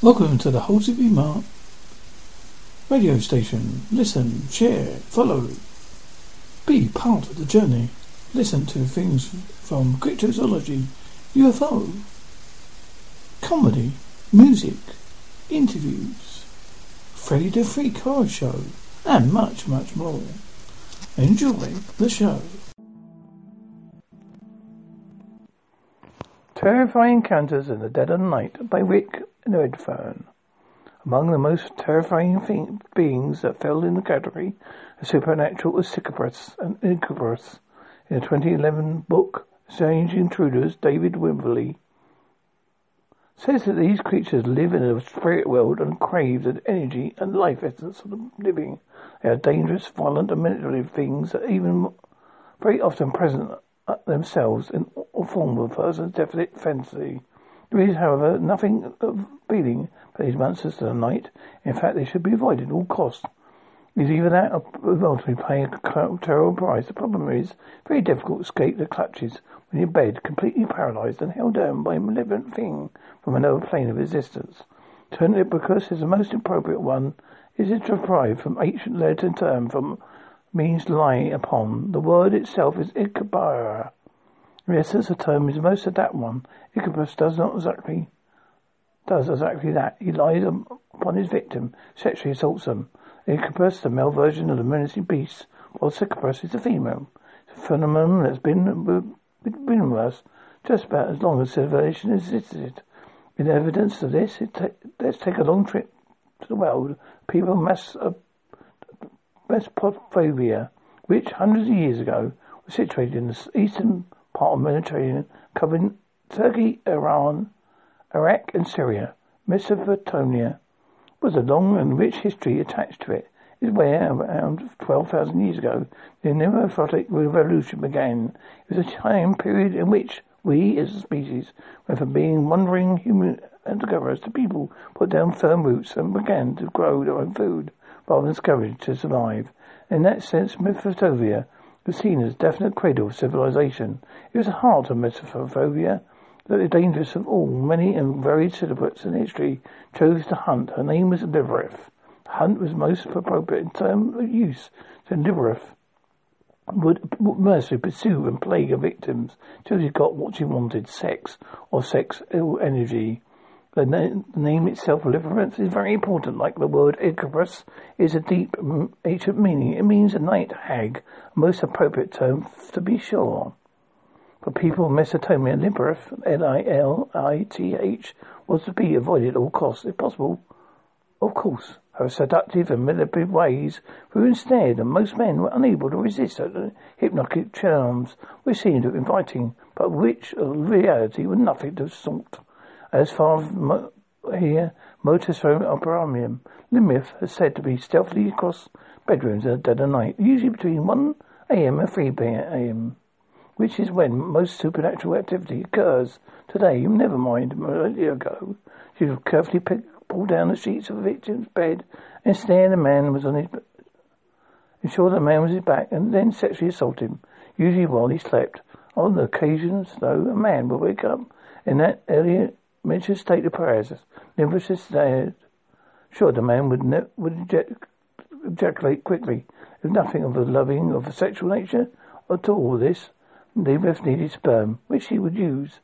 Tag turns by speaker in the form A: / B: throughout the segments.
A: Welcome to the Halsey Mark radio station. Listen, share, follow. Be part of the journey. Listen to things from cryptozoology, UFO, comedy, music, interviews, Freddy the Freak Horror Show, and much, much more. Enjoy the show. Terrifying Encounters in the Dead of Night by Nick Redfern. Among the most terrifying thing, beings that fell in the category of supernatural was Succubus and Incubus. In the 2011 book Strange Intruders, David Weatherly says that these creatures live in a spirit world and crave the energy and life essence of the living. They are dangerous, violent, and manipulative things that even very often present themselves in a form of a person's definite fancy. There is, however, nothing of appealing for these monsters to the night. In fact, they should be avoided at all costs. It is either that or ultimately paying a terrible price. The problem is very difficult to escape the clutches when you're bed, completely paralysed and held down by a malevolent thing from another plane of existence. Turnipicus is the most appropriate one. Is it derived from ancient Latin term from means lying upon. The word itself is incubare. In essence, the term is most adapt one. Incubus does not exactly does exactly that. He lies upon his victim, sexually assaults them. Incubus, the male version of the menacing beast, while Succubus is the female. It's a phenomenon that's been, been with us just about as long as civilization existed. In evidence of this, ta- let's take a long trip to the world. People mass, uh, Mesopotamia, which hundreds of years ago was situated in the eastern part of the Mediterranean, covering Turkey, Iran, Iraq, and Syria. Mesopotamia was a long and rich history attached to it. It is where, around 12,000 years ago, the Neolithic revolution began. It was a time period in which we, as a species, went from being wandering human hunter-gatherers to people put down firm roots and began to grow their own food rather than scavenge to survive. In that sense, Mesopotamia was seen as definite cradle of civilization. It was the heart of Mesopotamia that the dangerous of all, many and varied celebrates in history chose to hunt. Her name was Lilith. Hunt was most appropriate in term of use, so Lilith would mercilessly pursue and plague her victims till she got what she wanted, sex, or sex ill energy. The, na- the name itself, Deliverance, is very important. Like the word Icarus is a deep ancient meaning. It means a night hag, most appropriate term to be sure. For people of Mesopotamia, Lilith, L-I-L-I-T-H, was to be avoided at all costs, if possible. Of course, her seductive and manipulative ways were instead, and most men were unable to resist her hypnotic charms, which seemed inviting, but which, in reality, were nothing to salt. As far as mo- here, Motus Operamium, Lilith is said to be stealthily across bedrooms at dead of night, usually between 1 a.m. and 3 a.m., which is when most supernatural activity occurs. Today, never mind, a millennia ago, she would carefully pick, pull down the sheets of the victim's bed and stare the man was on his ensure the man was his back and then sexually assault him, usually while he slept. On the occasions, though, a man would wake up in that earlier mentioned state of paralysis. Lymphocytes said, sure, the man would ne- would ejaculate quickly. If nothing of a loving of a sexual nature at all this, Lymphocytes needed sperm, which she would use.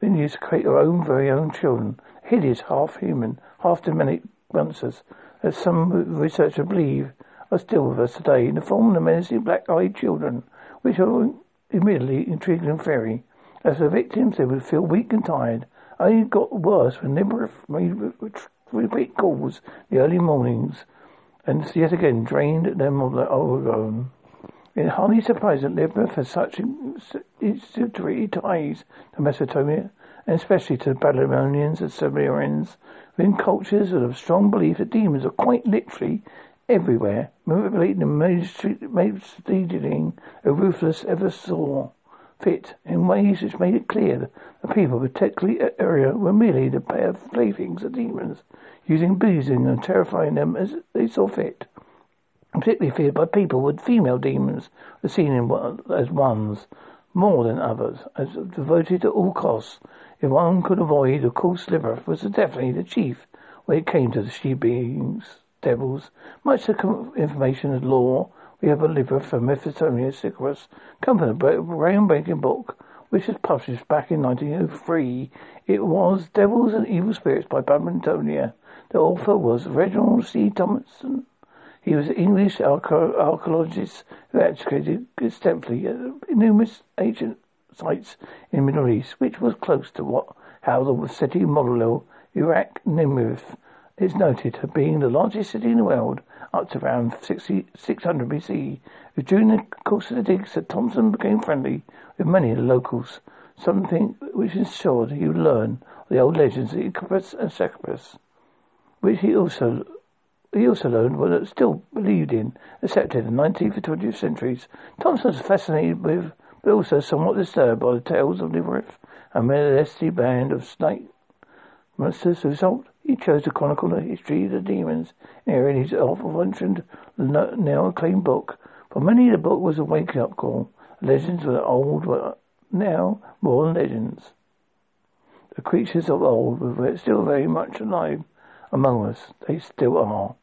A: Then use to create her own very own children. Hideous, half human, half demonic monsters, as some researchers believe are still with us today in the form of the menacing black-eyed children, which are immediately intriguing and fairy. As for victims, they would feel weak and tired, only got worse when Lilith made repeat calls the early mornings and yet again drained them of their own. It hardly surprised that Libra has such institutory ties to Mesopotamia, and especially to the Babylonians and Sumerians, within cultures that have strong belief that demons are quite literally everywhere, manipulating and stealing a ruthless ever saw fit in ways which made it clear that people, particularly at area, were merely the of playthings of demons, using boozing and terrifying them as they saw fit. Particularly feared by people with female demons were seen in, as ones more than others, as devoted at all costs. If one could avoid, of course, Liver was definitely the chief when it came to the she beings, devils. Much the information and law we have a liver from Mephistonia Sicarus, company a groundbreaking book which was published back in 1903. It was Devils and Evil Spirits by Babylonia. The author was Reginald C. Thompson. He was an English archaeologist who educated extensively at numerous ancient sites in the Middle East, which was close to what how the city model Iraq Nineveh is noted as being the largest city in the world up to around 60, 600 BC. During the course of the digs, that Thompson became friendly with many of the locals, something which ensured he would learn the old legends of Icarus and Cerberus, which he also he also learned were still believed in, accepted in the 19th and 20th centuries. Thompson was fascinated with, but also somewhat disturbed by the tales of Lilith, a military band of snake. As a result, he chose to chronicle the history of the demons in his aforementioned now acclaimed book. For many, the book was a wake-up call. Legends were old, but now more than legends. The creatures of old were still very much alive among us. They still are.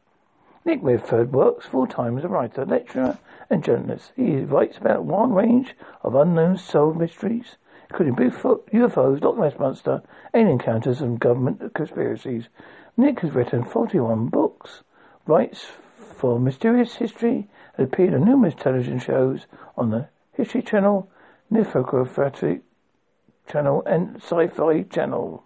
A: Nick Redfern works full-time as a writer, lecturer, and journalist. He writes about a wide range of unknown soul mysteries, including UFOs, Loch Ness Monster, alien encounters, and government conspiracies. Nick has written 41 books, writes for Mysterious History, and appeared on numerous television shows on the History Channel, Nifographic Channel, and Sci-Fi Channel.